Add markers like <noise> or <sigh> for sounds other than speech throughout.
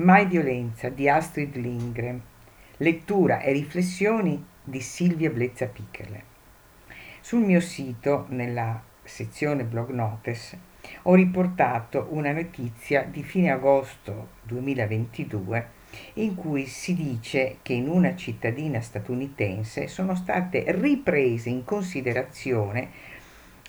Mai violenza di Astrid Lindgren. Lettura e riflessioni di Silvia Blezza Piccherle. Sul mio sito, nella sezione blog notes, ho riportato una notizia di fine agosto 2022 in cui si dice che in una cittadina statunitense sono state riprese in considerazione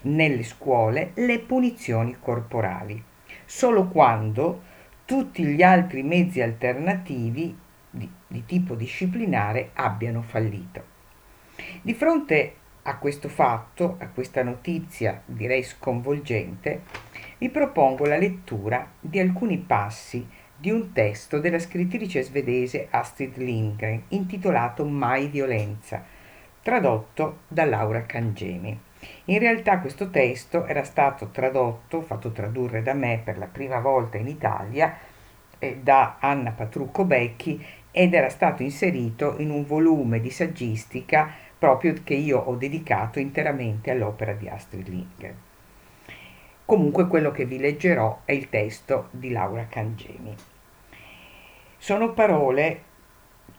nelle scuole le punizioni corporali, solo quando tutti gli altri mezzi alternativi di, di tipo disciplinare abbiano fallito. Di fronte a questo fatto, a questa notizia direi sconvolgente, vi propongo la lettura di alcuni passi di un testo della scrittrice svedese Astrid Lindgren intitolato Mai violenza, tradotto da Laura Cangemi. In realtà questo testo era stato tradotto, fatto tradurre da me per la prima volta in Italia eh, da Anna Patrucco Becchi ed era stato inserito in un volume di saggistica proprio che io ho dedicato interamente all'opera di Astrid Lindgren. Comunque quello che vi leggerò è il testo di Laura Cangemi. Sono parole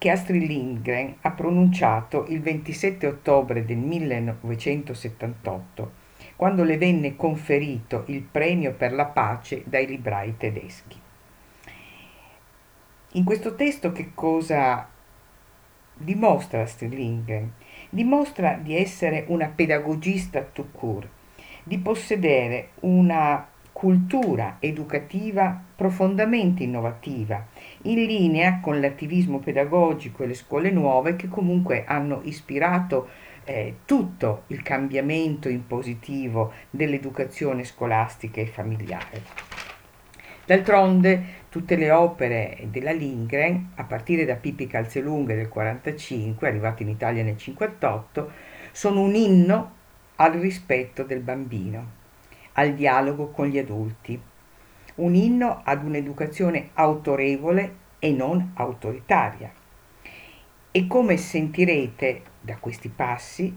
che Astrid Lindgren ha pronunciato il 27 ottobre del 1978, quando le venne conferito il premio per la pace dai librai tedeschi. In questo testo che cosa dimostra Astrid Lindgren? Dimostra di essere una pedagogista tout court, di possedere una cultura educativa profondamente innovativa, in linea con l'attivismo pedagogico e le scuole nuove che comunque hanno ispirato eh, tutto il cambiamento in positivo dell'educazione scolastica e familiare. D'altronde tutte le opere della Lindgren, a partire da Pippi Calzelunghe del 45, arrivato in Italia nel 58, sono un inno al rispetto del bambino al dialogo con gli adulti, un inno ad un'educazione autorevole e non autoritaria. E come sentirete da questi passi,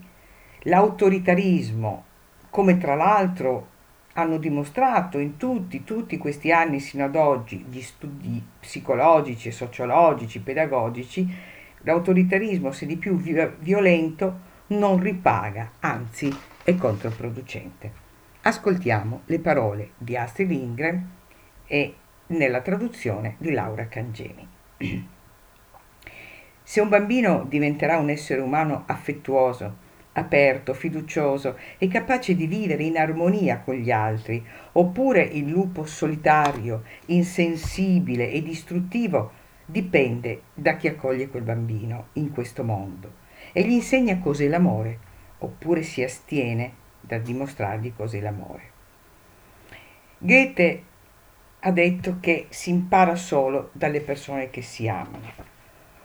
l'autoritarismo, come tra l'altro hanno dimostrato in tutti, tutti questi anni sino ad oggi gli studi psicologici, sociologici, pedagogici, l'autoritarismo, se di più violento, non ripaga, anzi è controproducente. Ascoltiamo le parole di Astrid Lindgren e nella traduzione di Laura Cangemi. <clears throat> Se un bambino diventerà un essere umano affettuoso, aperto, fiducioso e capace di vivere in armonia con gli altri, oppure il lupo solitario, insensibile e distruttivo, dipende da chi accoglie quel bambino in questo mondo e gli insegna cos'è l'amore, oppure si astiene da dimostrargli cos'è l'amore. Goethe ha detto che si impara solo dalle persone che si amano.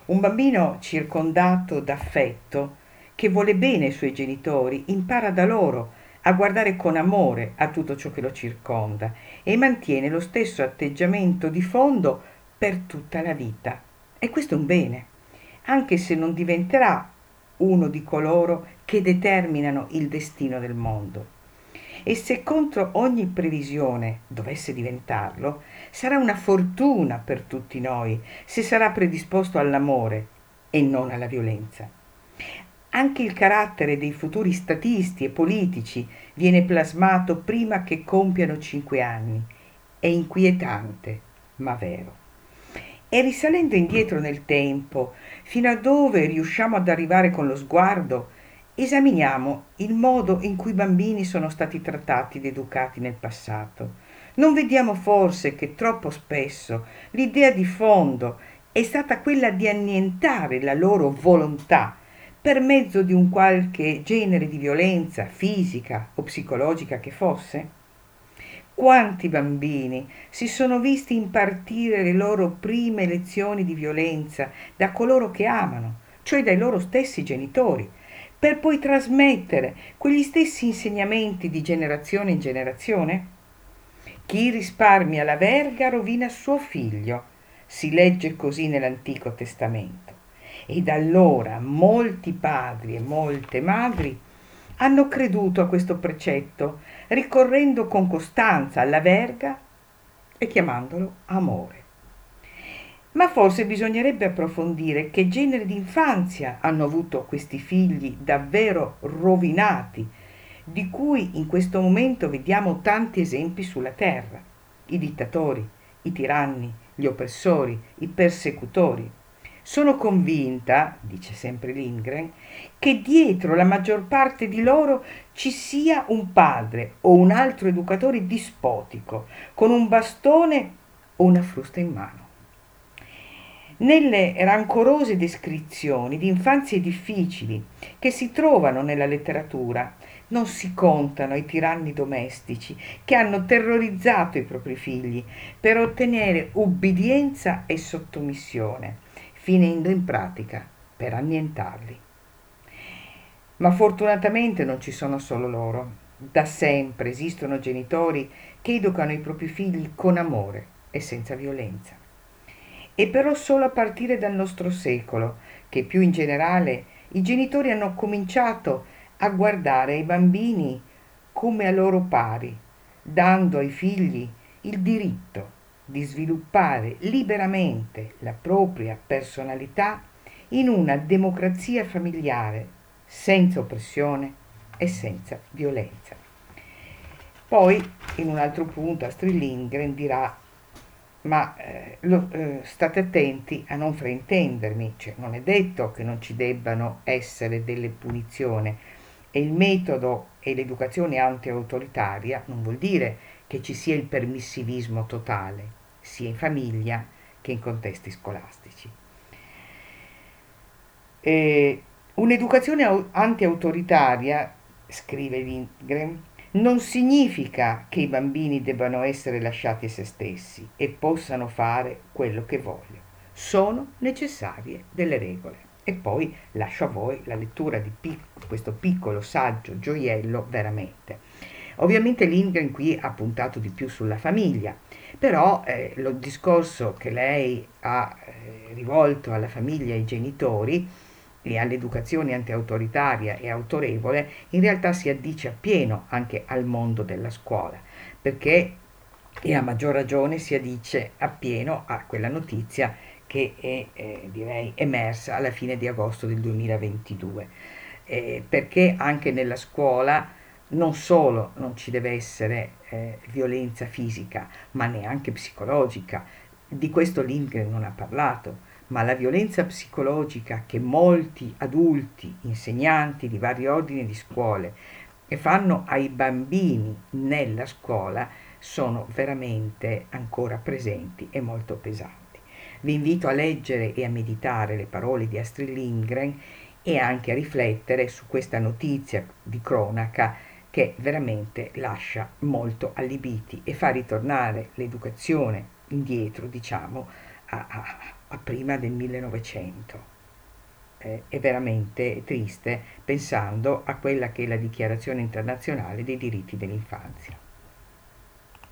Un bambino circondato d'affetto, che vuole bene ai suoi genitori, impara da loro a guardare con amore a tutto ciò che lo circonda e mantiene lo stesso atteggiamento di fondo per tutta la vita. E questo è un bene, anche se non diventerà uno di coloro che determinano il destino del mondo. E se contro ogni previsione dovesse diventarlo, sarà una fortuna per tutti noi se sarà predisposto all'amore e non alla violenza. Anche il carattere dei futuri statisti e politici viene plasmato prima che compiano cinque anni. È inquietante, ma vero. E risalendo indietro nel tempo, fino a dove riusciamo ad arrivare con lo sguardo, esaminiamo il modo in cui i bambini sono stati trattati ed educati nel passato. Non vediamo forse che troppo spesso l'idea di fondo è stata quella di annientare la loro volontà per mezzo di un qualche genere di violenza fisica o psicologica che fosse? Quanti bambini si sono visti impartire le loro prime lezioni di violenza da coloro che amano, cioè dai loro stessi genitori, per poi trasmettere quegli stessi insegnamenti di generazione in generazione? Chi risparmia la verga rovina suo figlio, si legge così nell'Antico Testamento. E da allora molti padri e molte madri hanno creduto a questo precetto, ricorrendo con costanza alla verga e chiamandolo amore. Ma forse bisognerebbe approfondire che genere di infanzia hanno avuto questi figli davvero rovinati, di cui in questo momento vediamo tanti esempi sulla terra, i dittatori, i tiranni, gli oppressori, i persecutori. Sono convinta, dice sempre Lindgren, che dietro la maggior parte di loro ci sia un padre o un altro educatore dispotico, con un bastone o una frusta in mano. Nelle rancorose descrizioni di infanzie difficili che si trovano nella letteratura, non si contano i tiranni domestici che hanno terrorizzato i propri figli per ottenere ubbidienza e sottomissione, finendo in pratica per annientarli. Ma fortunatamente non ci sono solo loro. Da sempre esistono genitori che educano i propri figli con amore e senza violenza. E però solo a partire dal nostro secolo, che più in generale i genitori hanno cominciato a guardare i bambini come a loro pari, dando ai figli il diritto di sviluppare liberamente la propria personalità in una democrazia familiare senza oppressione e senza violenza. Poi, in un altro punto, Astrid Lindgren dirà ma eh, lo, eh, state attenti a non fraintendermi, cioè non è detto che non ci debbano essere delle punizioni, e il metodo e l'educazione anti-autoritaria non vuol dire che ci sia il permissivismo totale, sia in famiglia che in contesti scolastici. E un'educazione anti-autoritaria, scrive Lindgren, non significa che i bambini debbano essere lasciati a se stessi e possano fare quello che vogliono. Sono necessarie delle regole. E poi lascio a voi la lettura di pic- questo piccolo saggio gioiello veramente. Ovviamente Lindgren qui ha puntato di più sulla famiglia, però eh, lo discorso che lei ha eh, rivolto alla famiglia e ai genitori e all'educazione antiautoritaria e autorevole in realtà si addice appieno anche al mondo della scuola, perché e a maggior ragione si addice appieno a quella notizia che è eh, direi emersa alla fine di agosto del 2022, eh, perché anche nella scuola non solo non ci deve essere eh, violenza fisica, ma neanche psicologica. Di questo Lindgren non ha parlato, ma la violenza psicologica che molti adulti, insegnanti di vari ordini di scuole fanno ai bambini nella scuola sono veramente ancora presenti e molto pesanti. Vi invito a leggere e a meditare le parole di Astrid Lindgren e anche a riflettere su questa notizia di cronaca che veramente lascia molto allibiti e fa ritornare l'educazione indietro, diciamo, a, a, a prima del 1900. Eh, è veramente triste pensando a quella che è la Dichiarazione internazionale dei diritti dell'infanzia.